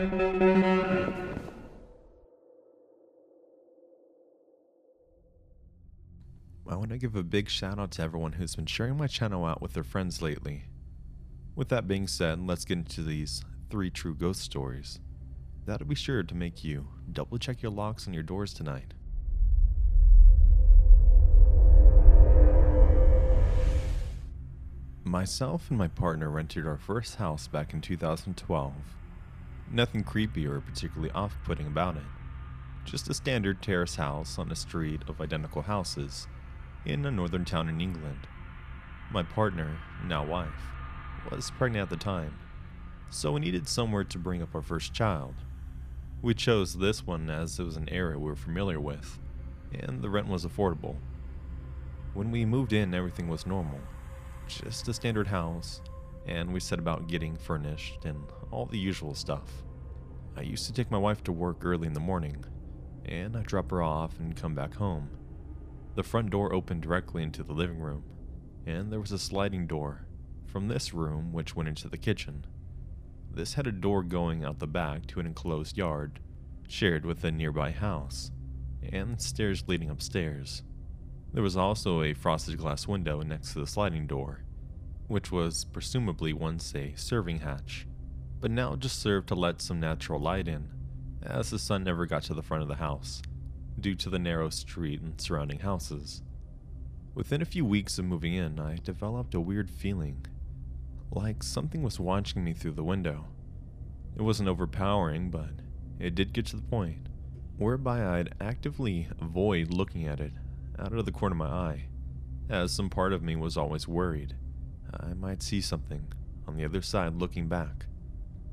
I want to give a big shout out to everyone who's been sharing my channel out with their friends lately. With that being said, let's get into these three true ghost stories. That'll be sure to make you double check your locks on your doors tonight. Myself and my partner rented our first house back in 2012. Nothing creepy or particularly off putting about it. Just a standard terrace house on a street of identical houses in a northern town in England. My partner, now wife, was pregnant at the time, so we needed somewhere to bring up our first child. We chose this one as it was an area we were familiar with, and the rent was affordable. When we moved in, everything was normal, just a standard house, and we set about getting furnished and all the usual stuff. I used to take my wife to work early in the morning, and I'd drop her off and come back home. The front door opened directly into the living room, and there was a sliding door from this room which went into the kitchen. This had a door going out the back to an enclosed yard, shared with a nearby house, and stairs leading upstairs. There was also a frosted glass window next to the sliding door, which was presumably once a serving hatch, but now just served to let some natural light in, as the sun never got to the front of the house due to the narrow street and surrounding houses. Within a few weeks of moving in, I developed a weird feeling, like something was watching me through the window. It wasn't overpowering, but it did get to the point whereby I'd actively avoid looking at it out of the corner of my eye, as some part of me was always worried I might see something on the other side looking back.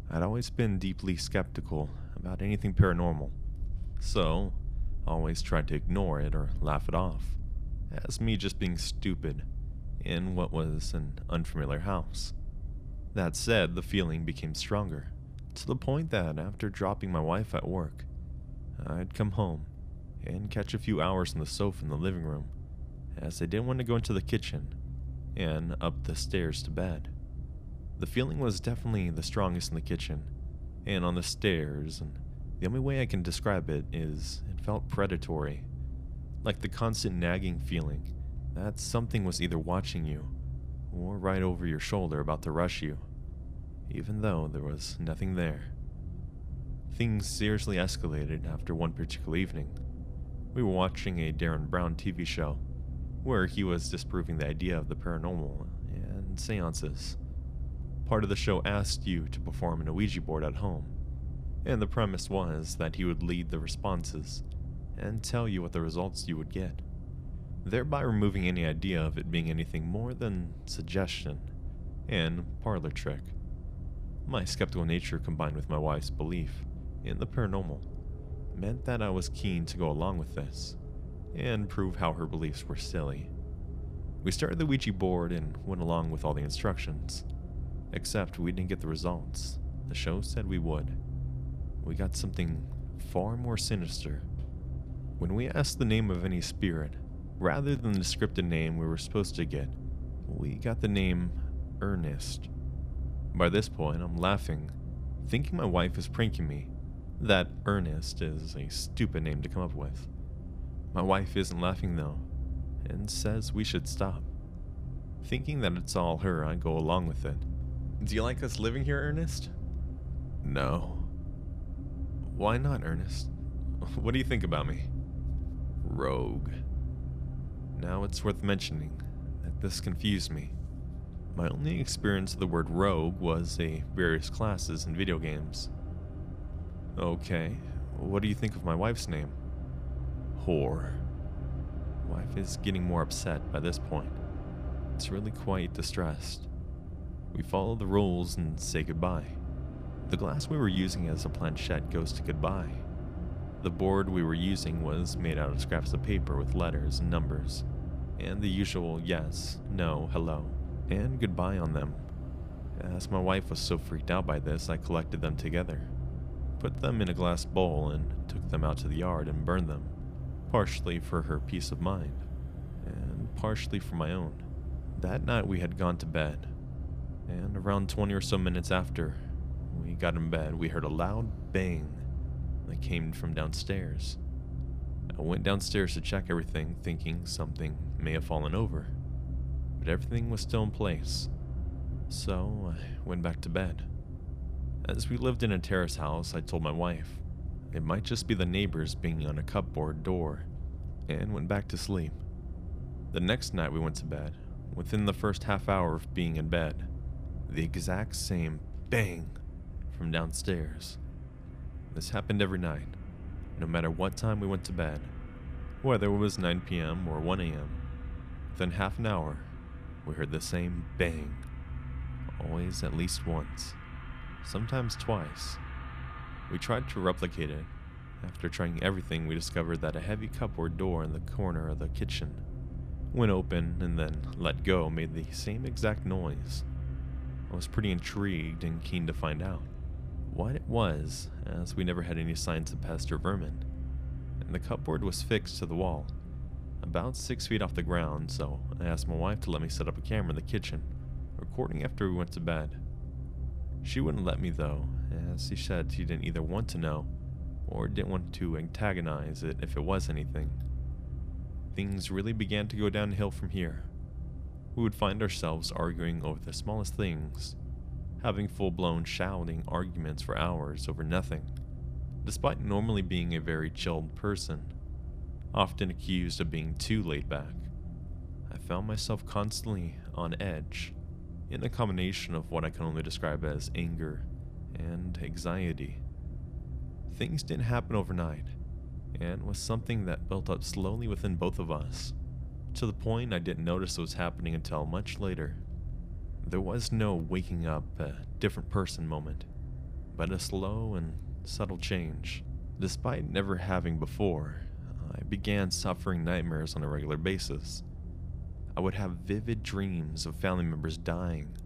I'd always been deeply skeptical about anything paranormal, so always tried to ignore it or laugh it off, as me just being stupid in what was an unfamiliar house. That said, the feeling became stronger, to the point that after dropping my wife at work, I'd come home and catch a few hours on the sofa in the living room, as I didn't want to go into the kitchen and up the stairs to bed. The feeling was definitely the strongest in the kitchen and on the stairs, and the only way I can describe it is it felt predatory. Like the constant nagging feeling that something was either watching you or right over your shoulder about to rush you, even though there was nothing there. Things seriously escalated after one particular evening. We were watching a Derren Brown TV show where he was disproving the idea of the paranormal and seances. Part of the show asked you to perform an Ouija board at home and the premise was that he would lead the responses and tell you what the results you would get, thereby removing any idea of it being anything more than suggestion and parlor trick. My skeptical nature combined with my wife's belief in the paranormal meant that I was keen to go along with this and prove how her beliefs were silly. We started the Ouija board and went along with all the instructions, except we didn't get the results the show said we would we got something far more sinister. When we asked the name of any spirit, rather than the scripted name we were supposed to get, we got the name Ernest. By this point, I'm laughing, thinking my wife is pranking me. That Ernest is a stupid name to come up with. My wife isn't laughing though, and says we should stop. Thinking that it's all her, I go along with it. Do you like us living here, Ernest? No. Why not, Ernest? What do you think about me? Rogue. Now it's worth mentioning that this confused me. My only experience of the word rogue was a various classes in video games. Okay, what do you think of my wife's name? Whore. Wife is getting more upset by this point. It's really quite distressed. We follow the rules and say goodbye. The glass we were using as a planchette goes to goodbye. The board we were using was made out of scraps of paper with letters and numbers, and the usual yes, no, hello, and goodbye on them. As my wife was so freaked out by this, I collected them together, put them in a glass bowl, and took them out to the yard and burned them, partially for her peace of mind, and partially for my own. That night we had gone to bed, and around 20 or so minutes after, we got in bed, we heard a loud bang that came from downstairs. I went downstairs to check everything, thinking something may have fallen over, but everything was still in place. So I went back to bed. As we lived in a terrace house, I told my wife it might just be the neighbors banging on a cupboard door, and went back to sleep. The next night we went to bed. Within the first half hour of being in bed, the exact same bang from downstairs. This happened every night, no matter what time we went to bed, whether it was 9 p.m. or 1 a.m. Within half an hour, we heard the same bang, always at least once, sometimes twice. We tried to replicate it. After trying everything, we discovered that a heavy cupboard door in the corner of the kitchen, when open and then let go, made the same exact noise. I was pretty intrigued and keen to find out what it was, as we never had any signs of pest or vermin. And the cupboard was fixed to the wall, about six feet off the ground, so I asked my wife to let me set up a camera in the kitchen, recording after we went to bed. She wouldn't let me though, as he said he didn't either want to know or didn't want to antagonize it if it was anything. Things really began to go downhill from here. We would find ourselves arguing over the smallest things, having full blown shouting arguments for hours over nothing, despite normally being a very chilled person, often accused of being too laid back. I found myself constantly on edge, in a combination of what I can only describe as anger and anxiety. Things didn't happen overnight, and was something that built up slowly within both of us, to the point I didn't notice it was happening until much later. There was no waking up a different person moment, but a slow and subtle change. Despite never having before, I began suffering nightmares on a regular basis. I would have vivid dreams of family members dying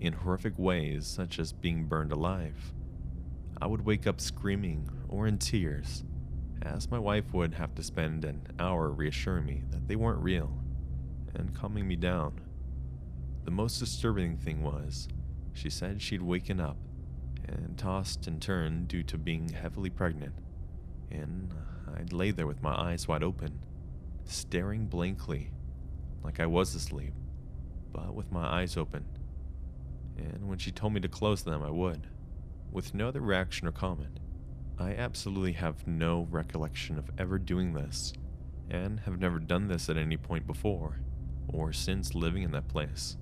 in horrific ways, such as being burned alive. I would wake up screaming or in tears, as my wife would have to spend an hour reassuring me that they weren't real and calming me down. The most disturbing thing was, she said she'd waken up and tossed and turned due to being heavily pregnant, and I'd lay there with my eyes wide open, staring blankly, like I was asleep, but with my eyes open. And when she told me to close them, I would, with no other reaction or comment. I absolutely have no recollection of ever doing this, and have never done this at any point before, or since living in that place.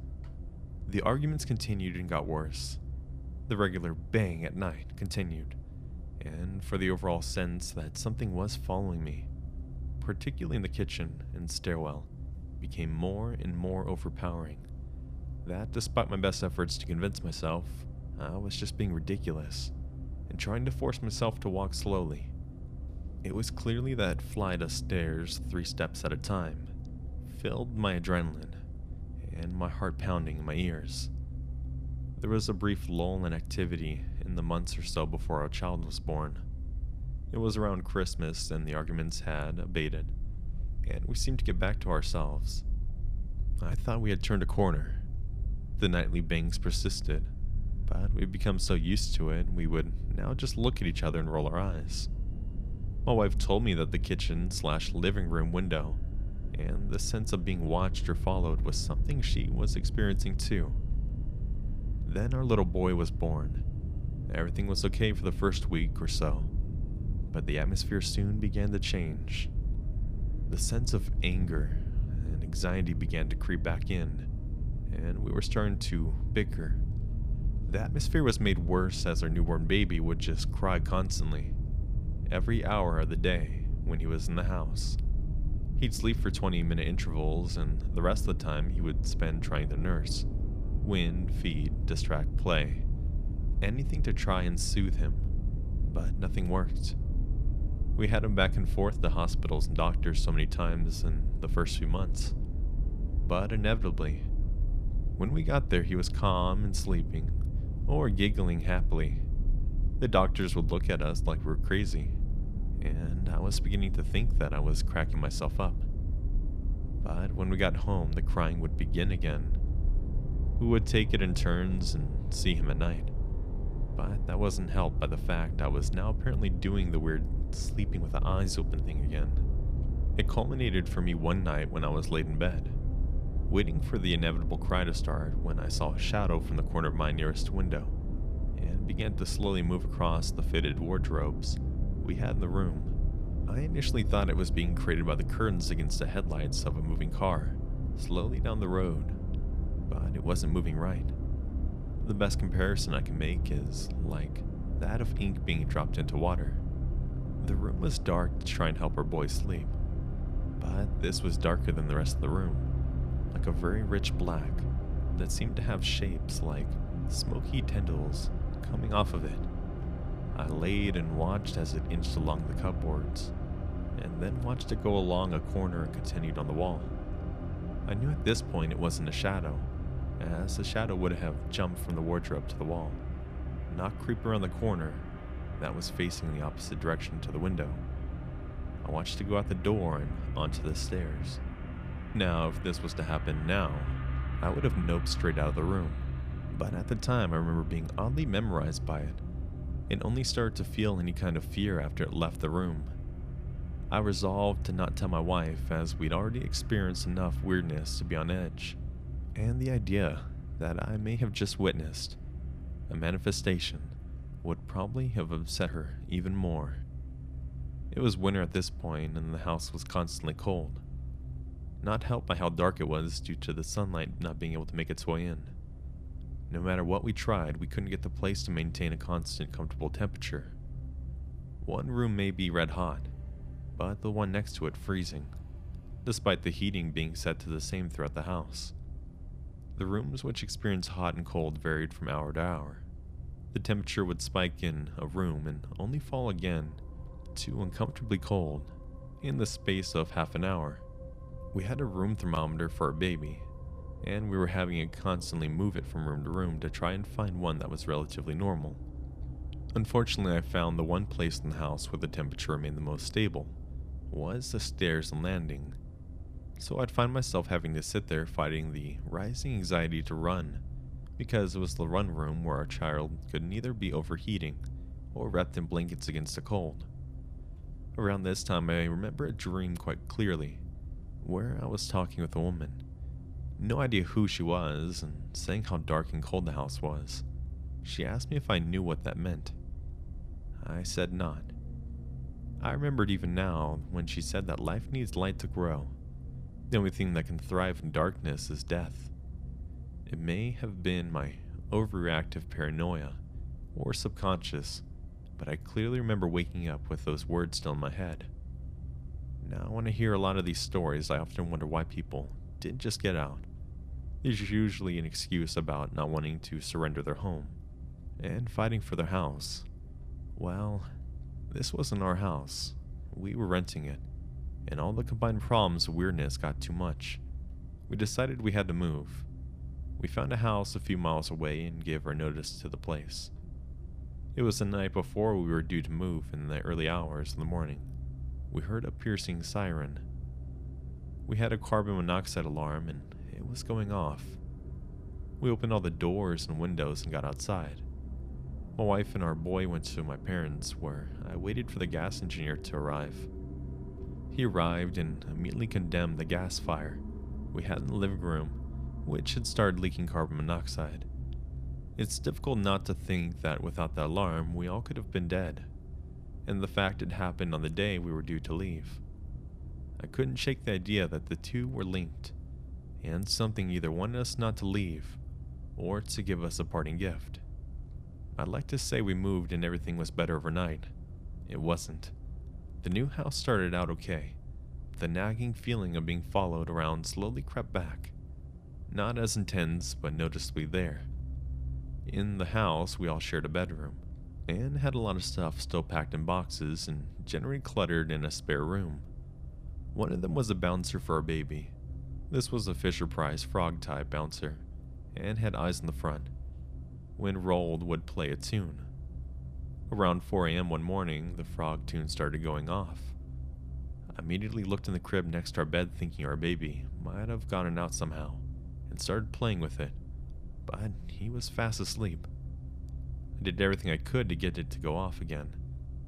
The arguments continued and got worse. The regular bang at night continued, and for the overall sense that something was following me, particularly in the kitchen and stairwell, became more and more overpowering. That, despite my best efforts to convince myself, I was just being ridiculous and trying to force myself to walk slowly. It was clearly that flight of stairs, three steps at a time, filled my adrenaline and my heart pounding in my ears. There was a brief lull in activity in the months or so before our child was born. It was around Christmas and the arguments had abated, and we seemed to get back to ourselves. I thought we had turned a corner. The nightly bangs persisted, but we'd become so used to it we would now just look at each other and roll our eyes. My wife told me that the kitchen slash living room window and the sense of being watched or followed was something she was experiencing too. Then our little boy was born. Everything was okay for the first week or so, but the atmosphere soon began to change. The sense of anger and anxiety began to creep back in, and we were starting to bicker. The atmosphere was made worse as our newborn baby would just cry constantly, every hour of the day when he was in the house. He'd sleep for 20 minute intervals, and the rest of the time he would spend trying to nurse, win, feed, distract, play. Anything to try and soothe him, but nothing worked. We had him back and forth to hospitals and doctors so many times in the first few months. But inevitably, when we got there, he was calm and sleeping, or giggling happily. The doctors would look at us like we were crazy and I was beginning to think that I was cracking myself up. But when we got home, the crying would begin again. We would take it in turns and see him at night. But that wasn't helped by the fact I was now apparently doing the weird sleeping with the eyes open thing again. It culminated for me one night when I was laid in bed, waiting for the inevitable cry to start when I saw a shadow from the corner of my nearest window and began to slowly move across the fitted wardrobes we had in the room. I initially thought it was being created by the curtains against the headlights of a moving car, slowly down the road, but it wasn't moving right. The best comparison I can make is like that of ink being dropped into water. The room was dark to try and help our boy sleep, but this was darker than the rest of the room, like a very rich black that seemed to have shapes like smoky tendrils coming off of it. I laid and watched as it inched along the cupboards, and then watched it go along a corner and continued on the wall. I knew at this point it wasn't a shadow, as the shadow would have jumped from the wardrobe to the wall, not creep around the corner that was facing the opposite direction to the window. I watched it go out the door and onto the stairs. Now, if this was to happen now, I would have noped straight out of the room. But at the time, I remember being oddly memorized by it and only started to feel any kind of fear after it left the room. I resolved to not tell my wife as we'd already experienced enough weirdness to be on edge, and the idea that I may have just witnessed a manifestation would probably have upset her even more. It was winter at this point, and the house was constantly cold, not helped by how dark it was due to the sunlight not being able to make its way in. No matter what we tried, we couldn't get the place to maintain a constant, comfortable temperature. One room may be red hot, but the one next to it freezing, despite the heating being set to the same throughout the house. The rooms which experienced hot and cold varied from hour to hour. The temperature would spike in a room and only fall again to uncomfortably cold in the space of half an hour. We had a room thermometer for our baby, and we were having to constantly move it from room to room to try and find one that was relatively normal. Unfortunately, I found the one place in the house where the temperature remained the most stable was the stairs and landing. So I'd find myself having to sit there fighting the rising anxiety to run, because it was the run room where our child could neither be overheating or wrapped in blankets against the cold. Around this time, I remember a dream quite clearly, where I was talking with a woman no idea who she was, and saying how dark and cold the house was. She asked me if I knew what that meant. I said not. I remembered even now when she said that life needs light to grow. The only thing that can thrive in darkness is death. It may have been my overreactive paranoia or subconscious, but I clearly remember waking up with those words still in my head. Now, when I hear a lot of these stories, I often wonder why people didn't just get out. There's usually an excuse about not wanting to surrender their home and fighting for their house. Well, this wasn't our house. We were renting it, and all the combined problems of weirdness got too much. We decided we had to move. We found a house a few miles away and gave our notice to the place. It was the night before we were due to move in the early hours of the morning. We heard a piercing siren we had a carbon monoxide alarm and it was going off. We opened all the doors and windows and got outside. My wife and our boy went to my parents, where I waited for the gas engineer to arrive. He arrived and immediately condemned the gas fire we had in the living room, which had started leaking carbon monoxide. It's difficult not to think that without the alarm, we all could have been dead, and the fact it happened on the day we were due to leave. I couldn't shake the idea that the two were linked, and something either wanted us not to leave, or to give us a parting gift. I'd like to say we moved and everything was better overnight. It wasn't. The new house started out okay. The nagging feeling of being followed around slowly crept back. Not as intense, but noticeably there. In the house, we all shared a bedroom, and had a lot of stuff still packed in boxes and generally cluttered in a spare room. One of them was a bouncer for our baby. This was a Fisher Price frog type bouncer and had eyes in the front. When rolled, would play a tune. Around 4 a.m. one morning, the frog tune started going off. I immediately looked in the crib next to our bed, thinking our baby might have gotten out somehow, and started playing with it, but he was fast asleep. I did everything I could to get it to go off again,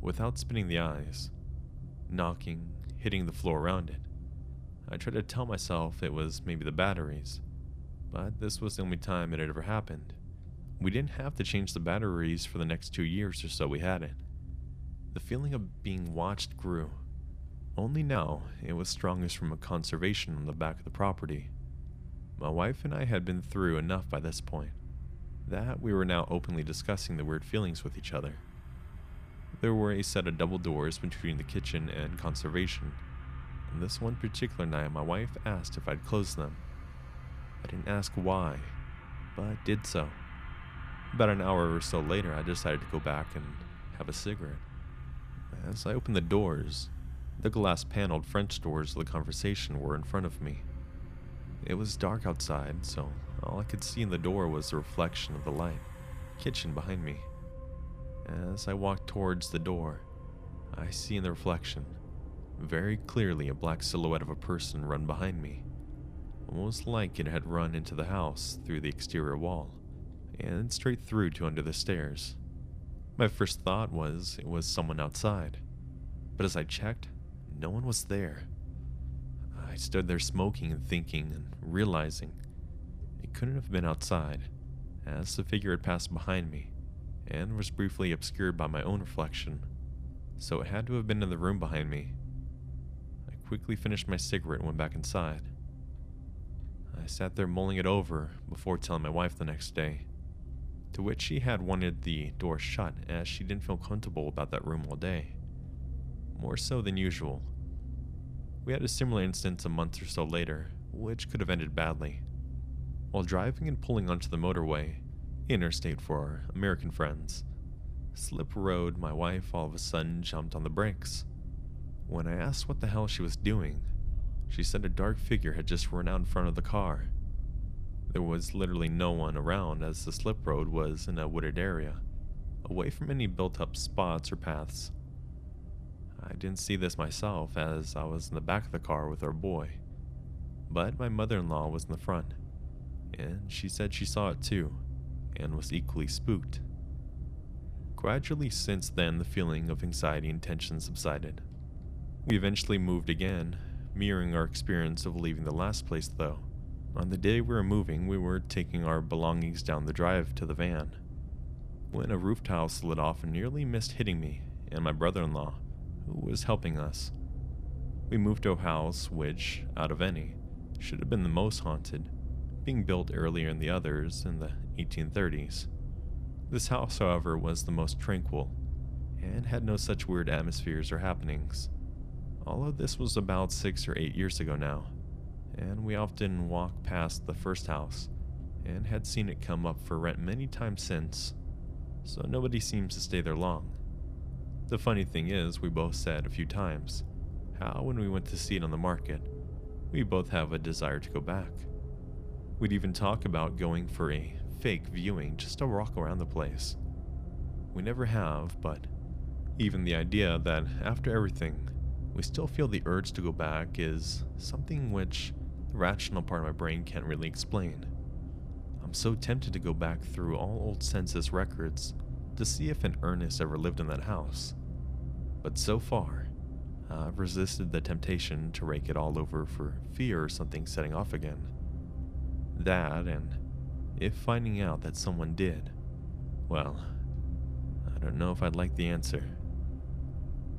without spinning the eyes, knocking, hitting the floor around it. I tried to tell myself it was maybe the batteries, but this was the only time it had ever happened. We didn't have to change the batteries for the next two years or so we had it. The feeling of being watched grew. Only now, it was strongest from a conservation on the back of the property. My wife and I had been through enough by this point that we were now openly discussing the weird feelings with each other. There were a set of double doors between the kitchen and conservation, and this one particular night my wife asked if I'd close them. I didn't ask why, but did so. About an hour or so later, I decided to go back and have a cigarette. As I opened the doors, the glass paneled French doors of the conversation were in front of me. It was dark outside, so all I could see in the door was the reflection of the light kitchen behind me. As I walked towards the door, I see in the reflection very clearly a black silhouette of a person run behind me, almost like it had run into the house through the exterior wall and straight through to under the stairs. My first thought was it was someone outside, but as I checked, no one was there. I stood there smoking and thinking and realizing couldn't have been outside, as the figure had passed behind me and was briefly obscured by my own reflection, so it had to have been in the room behind me. I quickly finished my cigarette and went back inside. I sat there mulling it over before telling my wife the next day to which she had wanted the door shut as she didn't feel comfortable about that room all day. More so than usual. We had a similar instance a month or so later, which could have ended badly. While driving and pulling onto the motorway, interstate for our American friends, Slip Road, my wife all of a sudden jumped on the brakes. When I asked what the hell she was doing, she said a dark figure had just run out in front of the car there was literally no one around as the slip road was in a wooded area, away from any built up spots or paths. I didn't see this myself as I was in the back of the car with our boy, but my mother in law was in the front, and she said she saw it too, and was equally spooked. Gradually, since then, the feeling of anxiety and tension subsided. We eventually moved again, mirroring our experience of leaving the last place, though. On the day we were moving, we were taking our belongings down the drive to the van when a roof tile slid off and nearly missed hitting me and my brother in law, who was helping us. We moved to a house which, out of any, should have been the most haunted, being built earlier than the others in the 1830s. This house, however, was the most tranquil and had no such weird atmospheres or happenings. Of this was about six or eight years ago now and we often walked past the first house and had seen it come up for rent many times since, so nobody seems to stay there long. The funny thing is, we both said a few times how, when we went to see it on the market, we both have a desire to go back. We'd even talk about going for a fake viewing just to walk around the place. We never have, but even the idea that after everything, we still feel the urge to go back is something which the rational part of my brain can't really explain. I'm so tempted to go back through all old census records to see if an Ernest ever lived in that house. But so far, I've resisted the temptation to rake it all over for fear of something setting off again. That, and if finding out that someone did, well, I don't know if I'd like the answer.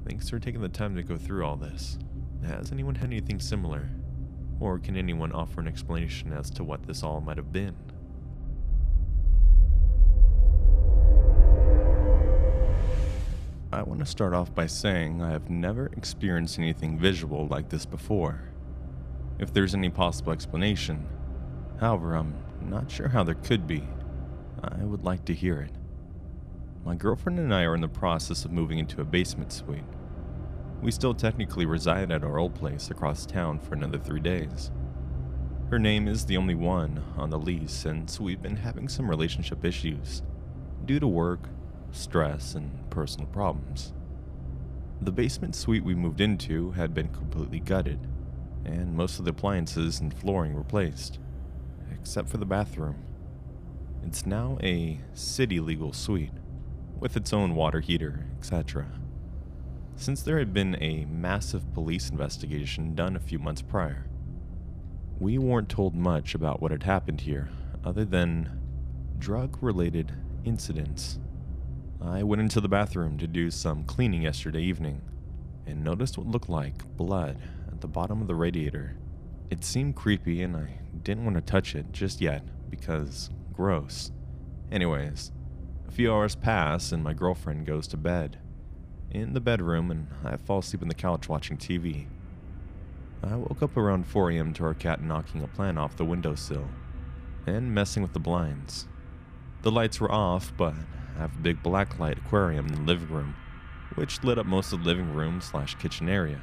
Thanks for taking the time to go through all this. Has anyone had anything similar? Or can anyone offer an explanation as to what this all might have been? I want to start off by saying I have never experienced anything visual like this before. If there's any possible explanation, however, I'm not sure how there could be. I would like to hear it. My girlfriend and I are in the process of moving into a basement suite. We still technically reside at our old place across town for another three days. Her name is the only one on the lease since we've been having some relationship issues due to work, stress, and personal problems. The basement suite we moved into had been completely gutted, and most of the appliances and flooring replaced, except for the bathroom. It's now a city legal suite, with its own water heater, etc. Since there had been a massive police investigation done a few months prior, we weren't told much about what had happened here, other than drug related incidents. I went into the bathroom to do some cleaning yesterday evening and noticed what looked like blood at the bottom of the radiator. It seemed creepy and I didn't want to touch it just yet because gross. Anyways, a few hours pass and my girlfriend goes to bed. In the bedroom, and I fall asleep on the couch watching TV. I woke up around 4 a.m. to our cat knocking a plant off the windowsill and messing with the blinds. The lights were off, but I have a big blacklight aquarium in the living room, which lit up most of the living room slash kitchen area.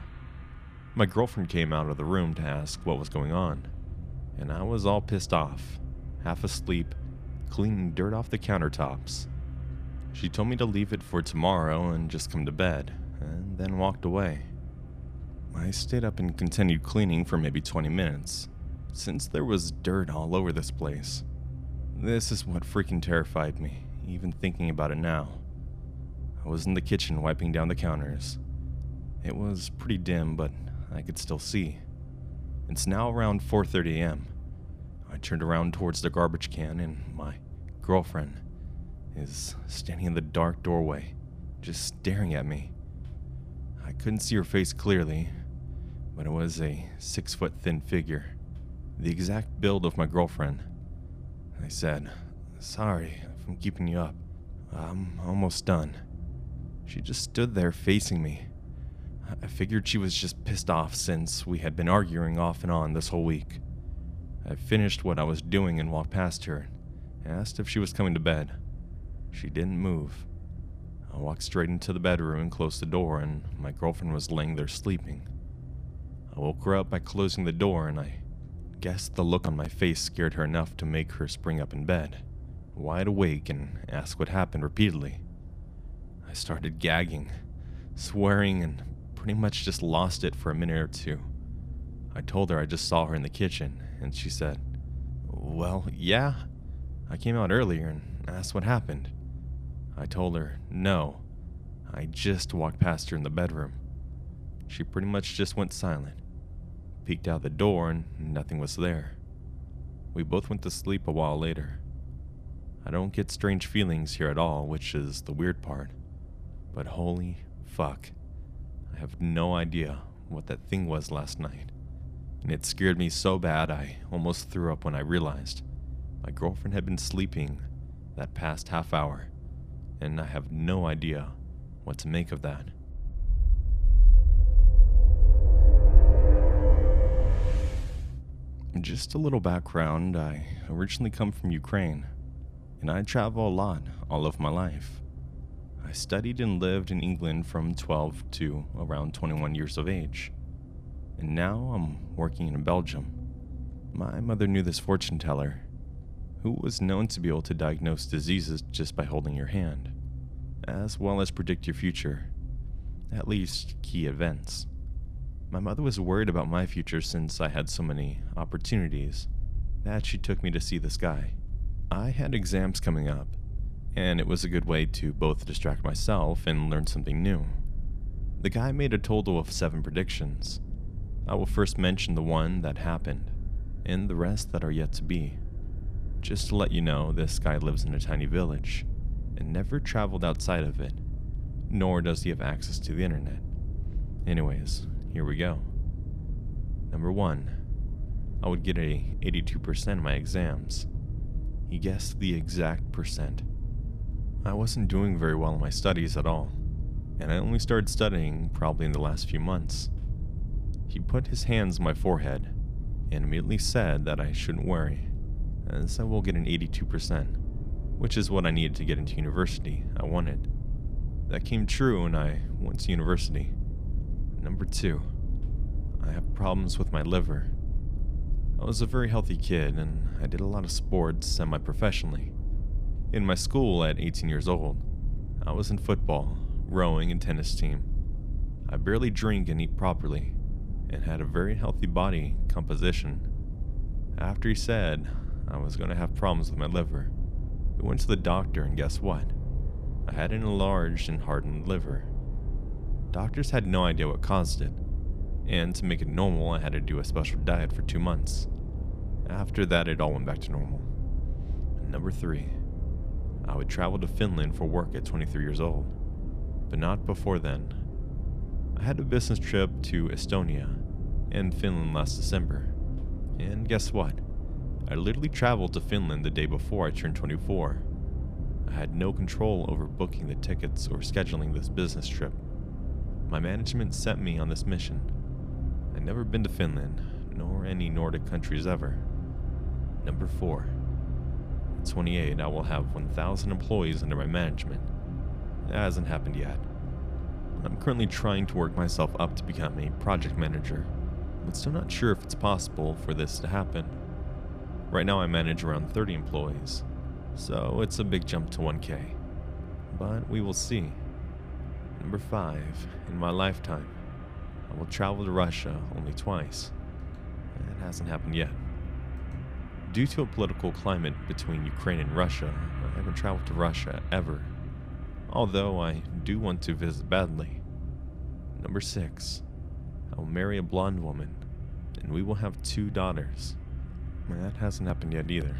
My girlfriend came out of the room to ask what was going on, and I was all pissed off, half asleep, cleaning dirt off the countertops. She told me to leave it for tomorrow and just come to bed, and then walked away. I stayed up and continued cleaning for maybe 20 minutes, since there was dirt all over this place. This is what freaking terrified me, even thinking about it now. I was in the kitchen wiping down the counters. It was pretty dim, but I could still see. It's now around 4:30 a.m. I turned around towards the garbage can and my girlfriend is standing in the dark doorway, just staring at me. I couldn't see her face clearly, but it was a six foot thin figure, the exact build of my girlfriend. I said, Sorry if I'm keeping you up. I'm almost done. She just stood there facing me. I figured she was just pissed off since we had been arguing off and on this whole week. I finished what I was doing and walked past her and asked if she was coming to bed. She didn't move. I walked straight into the bedroom and closed the door, and my girlfriend was laying there sleeping. I woke her up by closing the door, and I guess the look on my face scared her enough to make her spring up in bed, wide awake, and ask what happened repeatedly. I started gagging, swearing, and pretty much just lost it for a minute or two. I told her I just saw her in the kitchen, and she said, Well, yeah. I came out earlier and asked what happened. I told her, No. I just walked past her in the bedroom. She pretty much just went silent peeked out the door and nothing was there. We both went to sleep a while later. I don't get strange feelings here at all, which is the weird part. But holy fuck. I have no idea what that thing was last night. And it scared me so bad I almost threw up when I realized my girlfriend had been sleeping that past half hour, and I have no idea what to make of that. Just a little background I originally come from Ukraine, and I travel a lot all of my life. I studied and lived in England from 12 to around 21 years of age, and now I'm working in Belgium. My mother knew this fortune teller, who was known to be able to diagnose diseases just by holding your hand, as well as predict your future, at least key events. My mother was worried about my future since I had so many opportunities that she took me to see this guy. I had exams coming up, and it was a good way to both distract myself and learn something new. The guy made a total of seven predictions. I will first mention the one that happened, and the rest that are yet to be. Just to let you know, this guy lives in a tiny village and never traveled outside of it, nor does he have access to the internet. Anyways, here we go. Number one, I would get a 82% in my exams. He guessed the exact percent. I wasn't doing very well in my studies at all, and I only started studying probably in the last few months. He put his hands on my forehead and immediately said that I shouldn't worry, as I will get an 82%, which is what I needed to get into university I wanted. That came true and I went to university. Number two, I have problems with my liver. I was a very healthy kid and I did a lot of sports semi professionally. In my school at 18 years old, I was in football, rowing, and tennis team. I barely drink and eat properly and had a very healthy body composition. After he said I was going to have problems with my liver, we went to the doctor and guess what? I had an enlarged and hardened liver. Doctors had no idea what caused it, and to make it normal, I had to do a special diet for two months. After that, it all went back to normal. Number three, I would travel to Finland for work at 23 years old, but not before then. I had a business trip to Estonia and Finland last December, and guess what? I literally traveled to Finland the day before I turned 24. I had no control over booking the tickets or scheduling this business trip. My management sent me on this mission. I'd never been to Finland, nor any Nordic countries ever. Number 4. At 28, I will have 1,000 employees under my management. That hasn't happened yet. I'm currently trying to work myself up to become a project manager, but still not sure if it's possible for this to happen. Right now, I manage around 30 employees, so it's a big jump to 1K. But we will see. Number 5. In my lifetime, I will travel to Russia only twice. It hasn't happened yet. Due to a political climate between Ukraine and Russia, I haven't traveled to Russia ever. Although I do want to visit badly. Number 6. I will marry a blonde woman, and we will have two daughters. That hasn't happened yet either.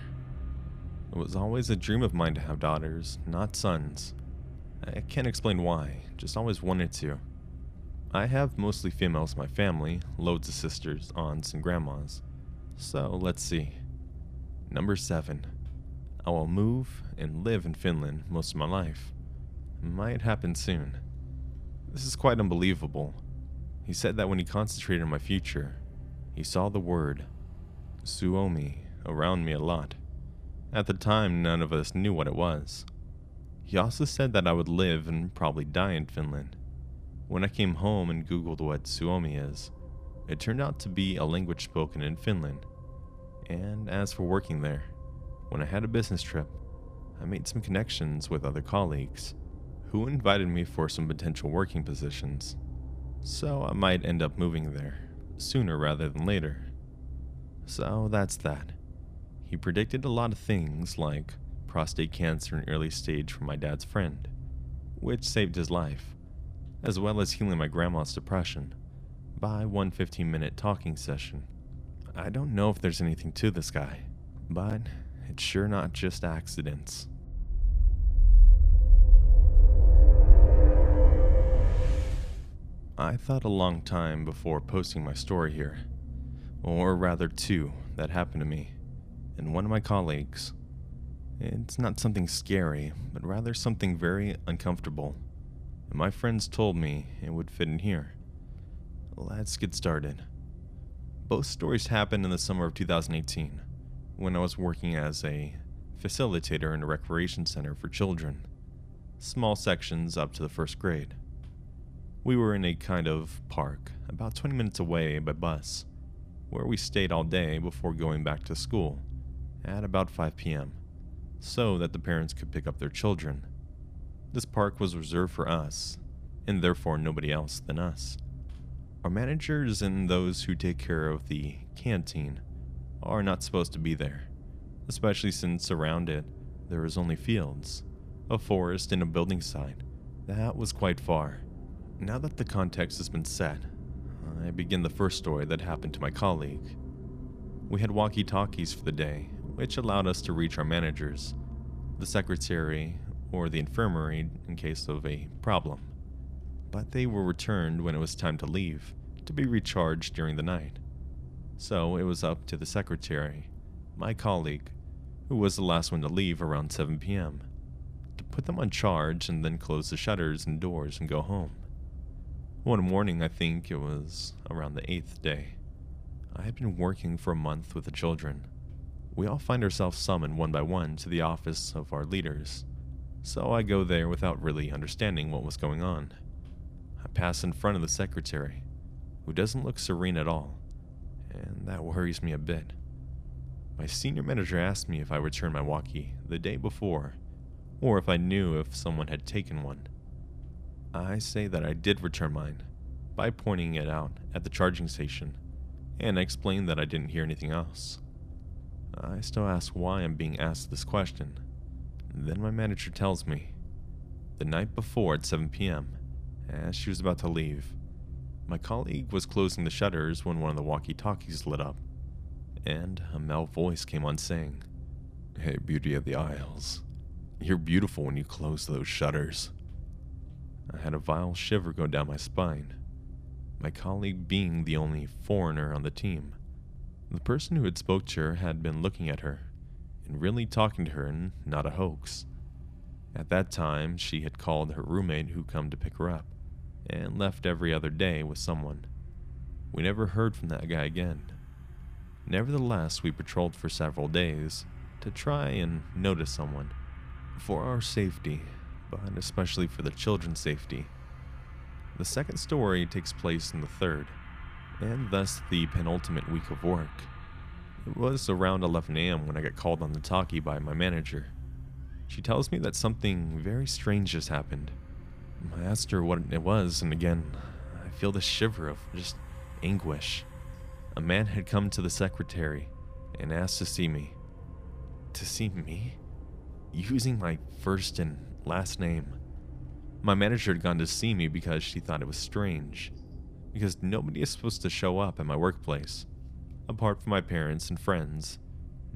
It was always a dream of mine to have daughters, not sons. I can't explain why, just always wanted to. I have mostly females in my family, loads of sisters, aunts, and grandmas. So let's see. Number 7. I will move and live in Finland most of my life. Might happen soon. This is quite unbelievable. He said that when he concentrated on my future, he saw the word Suomi around me a lot. At the time, none of us knew what it was. He also said that I would live and probably die in Finland. When I came home and Googled what Suomi is, it turned out to be a language spoken in Finland. And as for working there, when I had a business trip, I made some connections with other colleagues who invited me for some potential working positions. So I might end up moving there sooner rather than later. So that's that. He predicted a lot of things like prostate cancer in early stage from my dad's friend, which saved his life, as well as healing my grandma's depression by one 15 minute talking session. I don't know if there's anything to this guy, but it's sure not just accidents. I thought a long time before posting my story here or rather two, that happened to me and one of my colleagues. It's not something scary, but rather something very uncomfortable. And my friends told me it would fit in here. Let's get started. Both stories happened in the summer of 2018, when I was working as a facilitator in a recreation center for children, small sections up to the first grade. We were in a kind of park, about 20 minutes away by bus where we stayed all day before going back to school at about 5 p.m., so that the parents could pick up their children. This park was reserved for us, and therefore nobody else than us. Our managers and those who take care of the canteen are not supposed to be there, especially since around it there is only fields, a forest, and a building site. That was quite far. Now that the context has been set, I begin the first story that happened to my colleague. We had walkie talkies for the day, which allowed us to reach our managers, the secretary, or the infirmary in case of a problem. But they were returned when it was time to leave, to be recharged during the night. So it was up to the secretary, my colleague, who was the last one to leave around 7 p.m., to put them on charge and then close the shutters and doors and go home. One morning, I think it was around the eighth day, I had been working for a month with the children. We all find ourselves summoned one by one to the office of our leaders, so I go there without really understanding what was going on. Pass in front of the secretary, who doesn't look serene at all, and that worries me a bit. My senior manager asked me if I returned my walkie the day before, or if I knew if someone had taken one. I say that I did return mine by pointing it out at the charging station, and I explained that I didn't hear anything else. I still ask why I'm being asked this question. Then my manager tells me the night before at 7 p.m., as she was about to leave. My colleague was closing the shutters when one of the walkie talkies lit up, and a male voice came on saying, Hey, Beauty of the Isles, you're beautiful when you close those shutters. I had a vile shiver go down my spine, my colleague being the only foreigner on the team. The person who had spoke to her had been looking at her and really talking to her and not a hoax. At that time, she had called her roommate who come to pick her up and left every other day with someone. We never heard from that guy again. Nevertheless, we patrolled for several days to try and notice someone for our safety, but especially for the children's safety. The second story takes place in the third, and thus the penultimate week of work. It was around 11 a.m. when I got called on the talkie by my manager. She tells me that something very strange has happened. I asked her what it was, and again, I feel the shiver of just anguish. A man had come to the secretary and asked to see me. To see me? Using my first and last name. My manager had gone to see me because she thought it was strange. Because nobody is supposed to show up at my workplace. Apart from my parents and friends,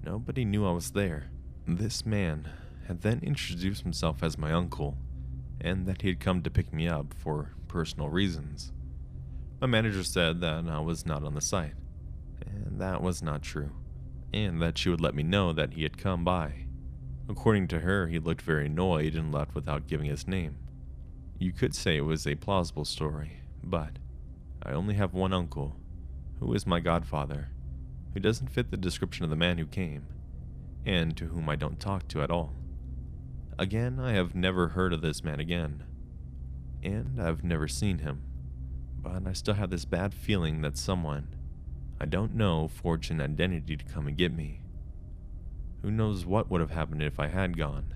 nobody knew I was there. This man had then introduced himself as my uncle, and that he had come to pick me up for personal reasons. My manager said that I was not on the site, and that was not true, and that she would let me know that he had come by. According to her, he looked very annoyed and left without giving his name. You could say it was a plausible story, but I only have one uncle, who is my godfather, who doesn't fit the description of the man who came, and to whom I don't talk to at all. Again, I have never heard of this man again, and I've never seen him, but I still have this bad feeling that someone I don't know forged an identity to come and get me. Who knows what would have happened if I had gone?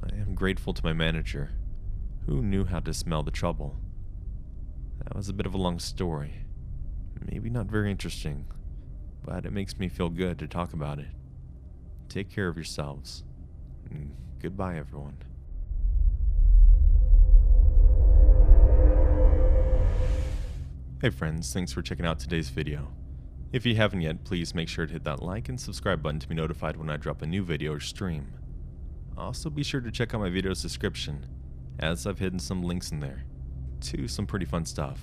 I am grateful to my manager, who knew how to smell the trouble. That was a bit of a long story. Maybe not very interesting, but it makes me feel good to talk about it. Take care of yourselves. Mm. Goodbye, everyone. Hey friends, thanks for checking out today's video. If you haven't yet, please make sure to hit that like and subscribe button to be notified when I drop a new video or stream. Also be sure to check out my video's description, as I've hidden some links in there, to some pretty fun stuff,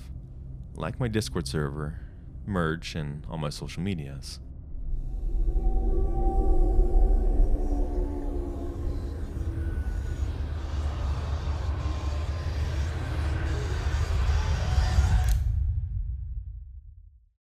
like my Discord server, merch, and all my social medias.